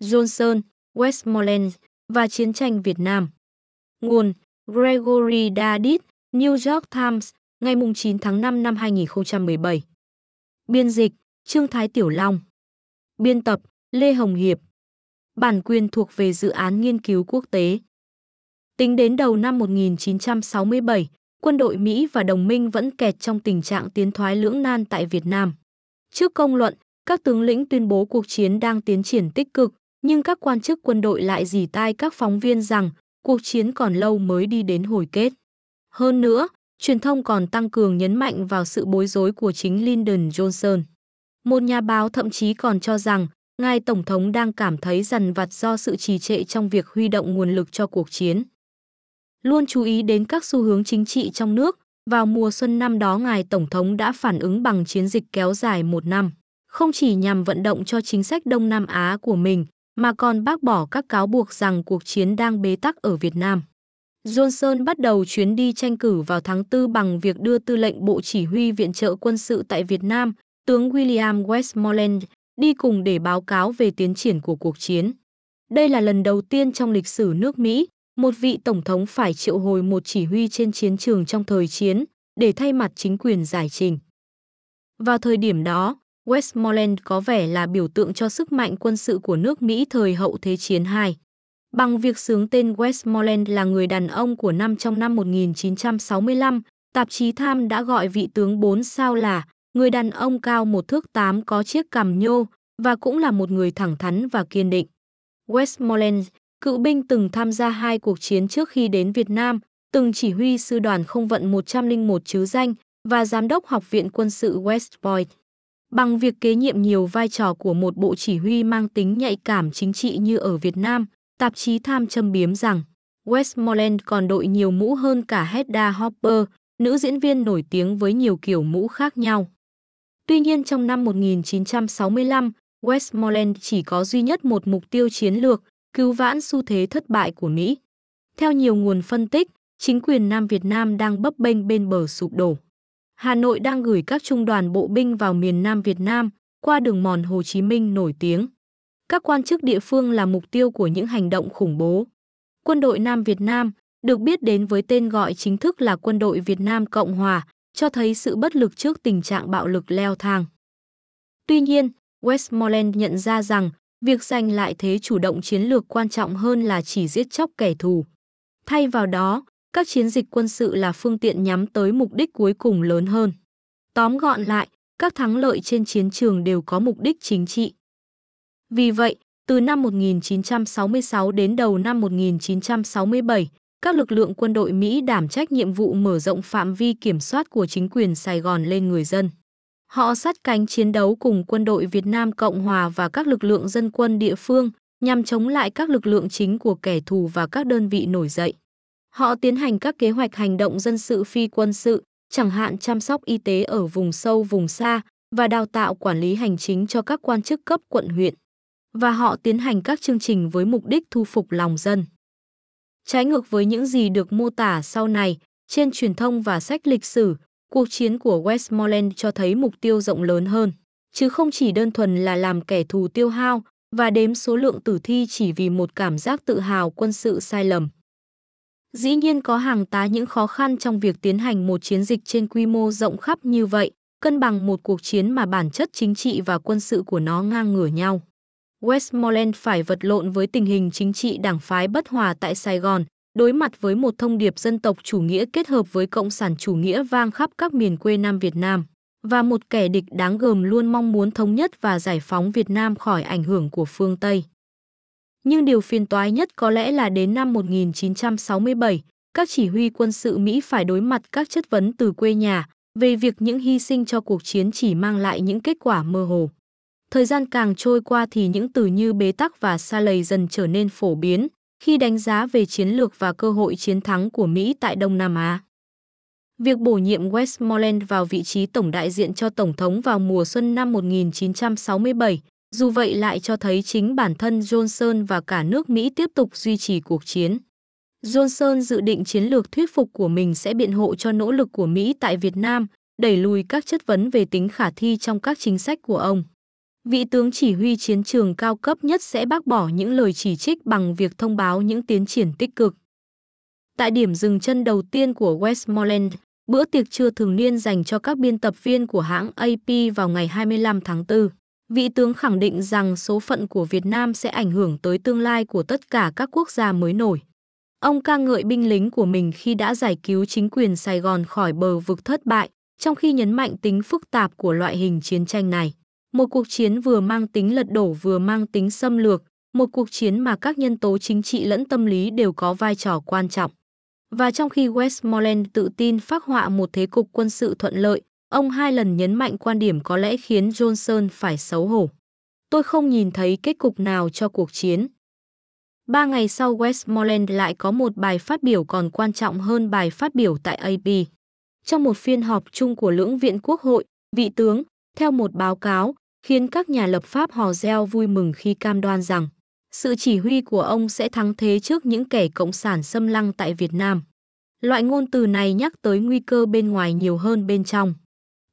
Johnson, Westmoreland và chiến tranh Việt Nam. Nguồn Gregory Dadit, New York Times, ngày 9 tháng 5 năm 2017. Biên dịch Trương Thái Tiểu Long. Biên tập Lê Hồng Hiệp. Bản quyền thuộc về dự án nghiên cứu quốc tế. Tính đến đầu năm 1967, quân đội Mỹ và đồng minh vẫn kẹt trong tình trạng tiến thoái lưỡng nan tại Việt Nam. Trước công luận, các tướng lĩnh tuyên bố cuộc chiến đang tiến triển tích cực, nhưng các quan chức quân đội lại dì tai các phóng viên rằng cuộc chiến còn lâu mới đi đến hồi kết. Hơn nữa, truyền thông còn tăng cường nhấn mạnh vào sự bối rối của chính Lyndon Johnson. Một nhà báo thậm chí còn cho rằng ngài tổng thống đang cảm thấy dằn vặt do sự trì trệ trong việc huy động nguồn lực cho cuộc chiến. Luôn chú ý đến các xu hướng chính trị trong nước, vào mùa xuân năm đó ngài tổng thống đã phản ứng bằng chiến dịch kéo dài một năm, không chỉ nhằm vận động cho chính sách Đông Nam Á của mình, mà còn bác bỏ các cáo buộc rằng cuộc chiến đang bế tắc ở Việt Nam. Johnson bắt đầu chuyến đi tranh cử vào tháng 4 bằng việc đưa tư lệnh Bộ Chỉ huy Viện trợ quân sự tại Việt Nam, tướng William Westmoreland, đi cùng để báo cáo về tiến triển của cuộc chiến. Đây là lần đầu tiên trong lịch sử nước Mỹ, một vị tổng thống phải triệu hồi một chỉ huy trên chiến trường trong thời chiến để thay mặt chính quyền giải trình. Vào thời điểm đó, Westmoreland có vẻ là biểu tượng cho sức mạnh quân sự của nước Mỹ thời hậu Thế chiến II. Bằng việc sướng tên Westmoreland là người đàn ông của năm trong năm 1965, tạp chí Tham đã gọi vị tướng 4 sao là người đàn ông cao một thước 8 có chiếc cằm nhô và cũng là một người thẳng thắn và kiên định. Westmoreland, cựu binh từng tham gia hai cuộc chiến trước khi đến Việt Nam, từng chỉ huy sư đoàn không vận 101 chứ danh và giám đốc học viện quân sự West Point. Bằng việc kế nhiệm nhiều vai trò của một bộ chỉ huy mang tính nhạy cảm chính trị như ở Việt Nam, tạp chí Tham châm biếm rằng Westmoreland còn đội nhiều mũ hơn cả Hedda Hopper, nữ diễn viên nổi tiếng với nhiều kiểu mũ khác nhau. Tuy nhiên trong năm 1965, Westmoreland chỉ có duy nhất một mục tiêu chiến lược, cứu vãn xu thế thất bại của Mỹ. Theo nhiều nguồn phân tích, chính quyền Nam Việt Nam đang bấp bênh bên bờ sụp đổ. Hà Nội đang gửi các trung đoàn bộ binh vào miền Nam Việt Nam qua đường mòn Hồ Chí Minh nổi tiếng. Các quan chức địa phương là mục tiêu của những hành động khủng bố. Quân đội Nam Việt Nam, được biết đến với tên gọi chính thức là Quân đội Việt Nam Cộng Hòa, cho thấy sự bất lực trước tình trạng bạo lực leo thang. Tuy nhiên, Westmoreland nhận ra rằng việc giành lại thế chủ động chiến lược quan trọng hơn là chỉ giết chóc kẻ thù. Thay vào đó, các chiến dịch quân sự là phương tiện nhắm tới mục đích cuối cùng lớn hơn. Tóm gọn lại, các thắng lợi trên chiến trường đều có mục đích chính trị. Vì vậy, từ năm 1966 đến đầu năm 1967, các lực lượng quân đội Mỹ đảm trách nhiệm vụ mở rộng phạm vi kiểm soát của chính quyền Sài Gòn lên người dân. Họ sát cánh chiến đấu cùng quân đội Việt Nam Cộng Hòa và các lực lượng dân quân địa phương nhằm chống lại các lực lượng chính của kẻ thù và các đơn vị nổi dậy. Họ tiến hành các kế hoạch hành động dân sự phi quân sự, chẳng hạn chăm sóc y tế ở vùng sâu vùng xa và đào tạo quản lý hành chính cho các quan chức cấp quận huyện. Và họ tiến hành các chương trình với mục đích thu phục lòng dân. Trái ngược với những gì được mô tả sau này, trên truyền thông và sách lịch sử, cuộc chiến của Westmoreland cho thấy mục tiêu rộng lớn hơn, chứ không chỉ đơn thuần là làm kẻ thù tiêu hao và đếm số lượng tử thi chỉ vì một cảm giác tự hào quân sự sai lầm. Dĩ nhiên có hàng tá những khó khăn trong việc tiến hành một chiến dịch trên quy mô rộng khắp như vậy, cân bằng một cuộc chiến mà bản chất chính trị và quân sự của nó ngang ngửa nhau. Westmoreland phải vật lộn với tình hình chính trị đảng phái bất hòa tại Sài Gòn, đối mặt với một thông điệp dân tộc chủ nghĩa kết hợp với cộng sản chủ nghĩa vang khắp các miền quê Nam Việt Nam và một kẻ địch đáng gờm luôn mong muốn thống nhất và giải phóng Việt Nam khỏi ảnh hưởng của phương Tây. Nhưng điều phiền toái nhất có lẽ là đến năm 1967, các chỉ huy quân sự Mỹ phải đối mặt các chất vấn từ quê nhà về việc những hy sinh cho cuộc chiến chỉ mang lại những kết quả mơ hồ. Thời gian càng trôi qua thì những từ như bế tắc và xa lầy dần trở nên phổ biến khi đánh giá về chiến lược và cơ hội chiến thắng của Mỹ tại Đông Nam Á. Việc bổ nhiệm Westmoreland vào vị trí tổng đại diện cho Tổng thống vào mùa xuân năm 1967, dù vậy lại cho thấy chính bản thân Johnson và cả nước Mỹ tiếp tục duy trì cuộc chiến. Johnson dự định chiến lược thuyết phục của mình sẽ biện hộ cho nỗ lực của Mỹ tại Việt Nam, đẩy lùi các chất vấn về tính khả thi trong các chính sách của ông. vị tướng chỉ huy chiến trường cao cấp nhất sẽ bác bỏ những lời chỉ trích bằng việc thông báo những tiến triển tích cực. Tại điểm dừng chân đầu tiên của Westmoreland, bữa tiệc trưa thường niên dành cho các biên tập viên của hãng AP vào ngày 25 tháng 4, vị tướng khẳng định rằng số phận của Việt Nam sẽ ảnh hưởng tới tương lai của tất cả các quốc gia mới nổi. Ông ca ngợi binh lính của mình khi đã giải cứu chính quyền Sài Gòn khỏi bờ vực thất bại, trong khi nhấn mạnh tính phức tạp của loại hình chiến tranh này. Một cuộc chiến vừa mang tính lật đổ vừa mang tính xâm lược, một cuộc chiến mà các nhân tố chính trị lẫn tâm lý đều có vai trò quan trọng. Và trong khi Westmoreland tự tin phác họa một thế cục quân sự thuận lợi, ông hai lần nhấn mạnh quan điểm có lẽ khiến Johnson phải xấu hổ. Tôi không nhìn thấy kết cục nào cho cuộc chiến. Ba ngày sau Westmoreland lại có một bài phát biểu còn quan trọng hơn bài phát biểu tại AP. Trong một phiên họp chung của lưỡng viện quốc hội, vị tướng, theo một báo cáo, khiến các nhà lập pháp hò reo vui mừng khi cam đoan rằng sự chỉ huy của ông sẽ thắng thế trước những kẻ cộng sản xâm lăng tại Việt Nam. Loại ngôn từ này nhắc tới nguy cơ bên ngoài nhiều hơn bên trong.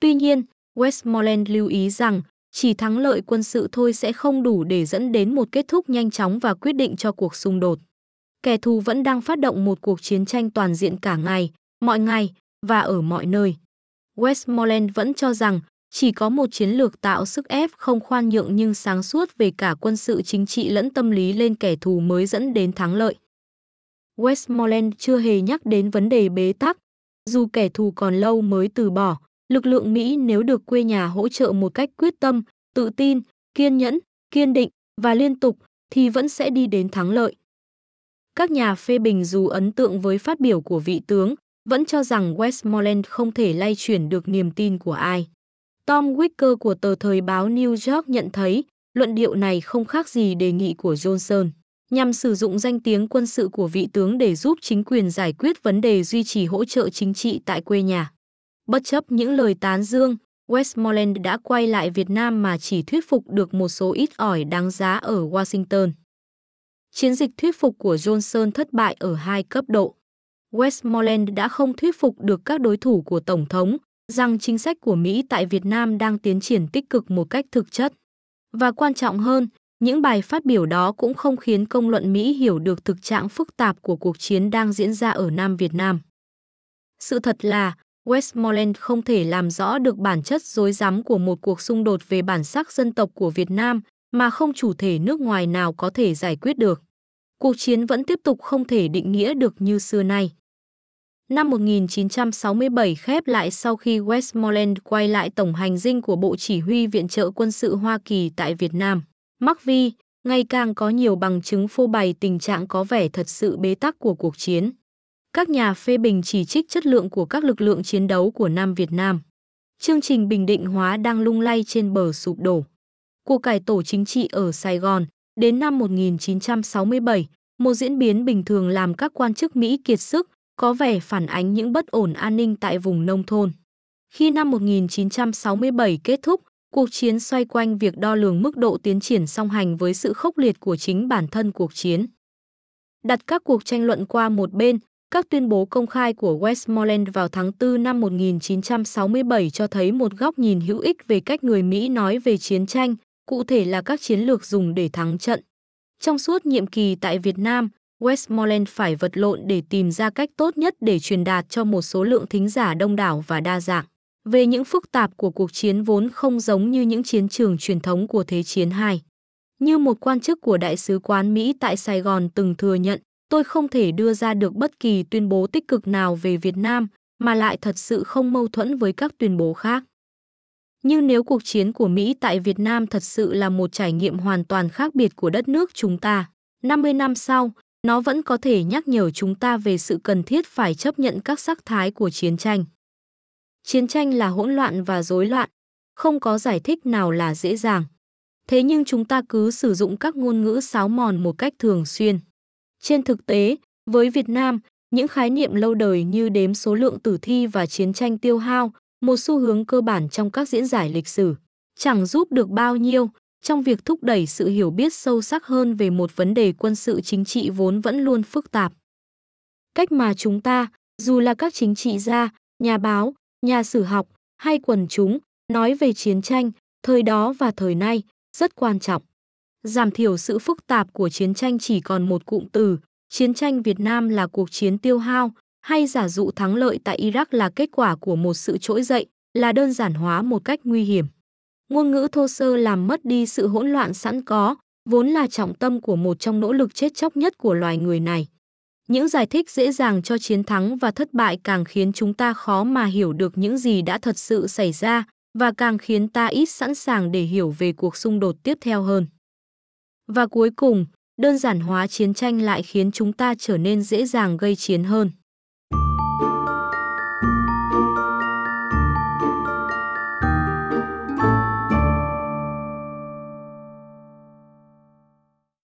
Tuy nhiên, Westmoreland lưu ý rằng chỉ thắng lợi quân sự thôi sẽ không đủ để dẫn đến một kết thúc nhanh chóng và quyết định cho cuộc xung đột. Kẻ thù vẫn đang phát động một cuộc chiến tranh toàn diện cả ngày, mọi ngày và ở mọi nơi. Westmoreland vẫn cho rằng chỉ có một chiến lược tạo sức ép không khoan nhượng nhưng sáng suốt về cả quân sự chính trị lẫn tâm lý lên kẻ thù mới dẫn đến thắng lợi. Westmoreland chưa hề nhắc đến vấn đề bế tắc. Dù kẻ thù còn lâu mới từ bỏ, lực lượng Mỹ nếu được quê nhà hỗ trợ một cách quyết tâm, tự tin, kiên nhẫn, kiên định và liên tục thì vẫn sẽ đi đến thắng lợi. Các nhà phê bình dù ấn tượng với phát biểu của vị tướng, vẫn cho rằng Westmoreland không thể lay chuyển được niềm tin của ai. Tom Wicker của tờ thời báo New York nhận thấy luận điệu này không khác gì đề nghị của Johnson nhằm sử dụng danh tiếng quân sự của vị tướng để giúp chính quyền giải quyết vấn đề duy trì hỗ trợ chính trị tại quê nhà. Bất chấp những lời tán dương, Westmoreland đã quay lại Việt Nam mà chỉ thuyết phục được một số ít ỏi đáng giá ở Washington. Chiến dịch thuyết phục của Johnson thất bại ở hai cấp độ. Westmoreland đã không thuyết phục được các đối thủ của Tổng thống rằng chính sách của Mỹ tại Việt Nam đang tiến triển tích cực một cách thực chất. Và quan trọng hơn, những bài phát biểu đó cũng không khiến công luận Mỹ hiểu được thực trạng phức tạp của cuộc chiến đang diễn ra ở Nam Việt Nam. Sự thật là, Westmoreland không thể làm rõ được bản chất dối rắm của một cuộc xung đột về bản sắc dân tộc của Việt Nam, mà không chủ thể nước ngoài nào có thể giải quyết được. Cuộc chiến vẫn tiếp tục không thể định nghĩa được như xưa nay. Năm 1967 khép lại sau khi Westmoreland quay lại tổng hành dinh của Bộ Chỉ huy Viện trợ quân sự Hoa Kỳ tại Việt Nam. McVie ngày càng có nhiều bằng chứng phô bày tình trạng có vẻ thật sự bế tắc của cuộc chiến. Các nhà phê bình chỉ trích chất lượng của các lực lượng chiến đấu của Nam Việt Nam. Chương trình bình định hóa đang lung lay trên bờ sụp đổ. Cuộc cải tổ chính trị ở Sài Gòn đến năm 1967, một diễn biến bình thường làm các quan chức Mỹ kiệt sức, có vẻ phản ánh những bất ổn an ninh tại vùng nông thôn. Khi năm 1967 kết thúc, cuộc chiến xoay quanh việc đo lường mức độ tiến triển song hành với sự khốc liệt của chính bản thân cuộc chiến. Đặt các cuộc tranh luận qua một bên, các tuyên bố công khai của Westmoreland vào tháng 4 năm 1967 cho thấy một góc nhìn hữu ích về cách người Mỹ nói về chiến tranh, cụ thể là các chiến lược dùng để thắng trận. Trong suốt nhiệm kỳ tại Việt Nam, Westmoreland phải vật lộn để tìm ra cách tốt nhất để truyền đạt cho một số lượng thính giả đông đảo và đa dạng về những phức tạp của cuộc chiến vốn không giống như những chiến trường truyền thống của Thế chiến II. Như một quan chức của Đại sứ quán Mỹ tại Sài Gòn từng thừa nhận, tôi không thể đưa ra được bất kỳ tuyên bố tích cực nào về Việt Nam mà lại thật sự không mâu thuẫn với các tuyên bố khác. Nhưng nếu cuộc chiến của Mỹ tại Việt Nam thật sự là một trải nghiệm hoàn toàn khác biệt của đất nước chúng ta, 50 năm sau, nó vẫn có thể nhắc nhở chúng ta về sự cần thiết phải chấp nhận các sắc thái của chiến tranh. Chiến tranh là hỗn loạn và rối loạn, không có giải thích nào là dễ dàng. Thế nhưng chúng ta cứ sử dụng các ngôn ngữ sáo mòn một cách thường xuyên. Trên thực tế, với Việt Nam, những khái niệm lâu đời như đếm số lượng tử thi và chiến tranh tiêu hao, một xu hướng cơ bản trong các diễn giải lịch sử, chẳng giúp được bao nhiêu trong việc thúc đẩy sự hiểu biết sâu sắc hơn về một vấn đề quân sự chính trị vốn vẫn luôn phức tạp. Cách mà chúng ta, dù là các chính trị gia, nhà báo, nhà sử học hay quần chúng, nói về chiến tranh, thời đó và thời nay, rất quan trọng. Giảm thiểu sự phức tạp của chiến tranh chỉ còn một cụm từ, chiến tranh Việt Nam là cuộc chiến tiêu hao, hay giả dụ thắng lợi tại Iraq là kết quả của một sự trỗi dậy, là đơn giản hóa một cách nguy hiểm. Ngôn ngữ thô sơ làm mất đi sự hỗn loạn sẵn có, vốn là trọng tâm của một trong nỗ lực chết chóc nhất của loài người này. Những giải thích dễ dàng cho chiến thắng và thất bại càng khiến chúng ta khó mà hiểu được những gì đã thật sự xảy ra và càng khiến ta ít sẵn sàng để hiểu về cuộc xung đột tiếp theo hơn. Và cuối cùng, đơn giản hóa chiến tranh lại khiến chúng ta trở nên dễ dàng gây chiến hơn.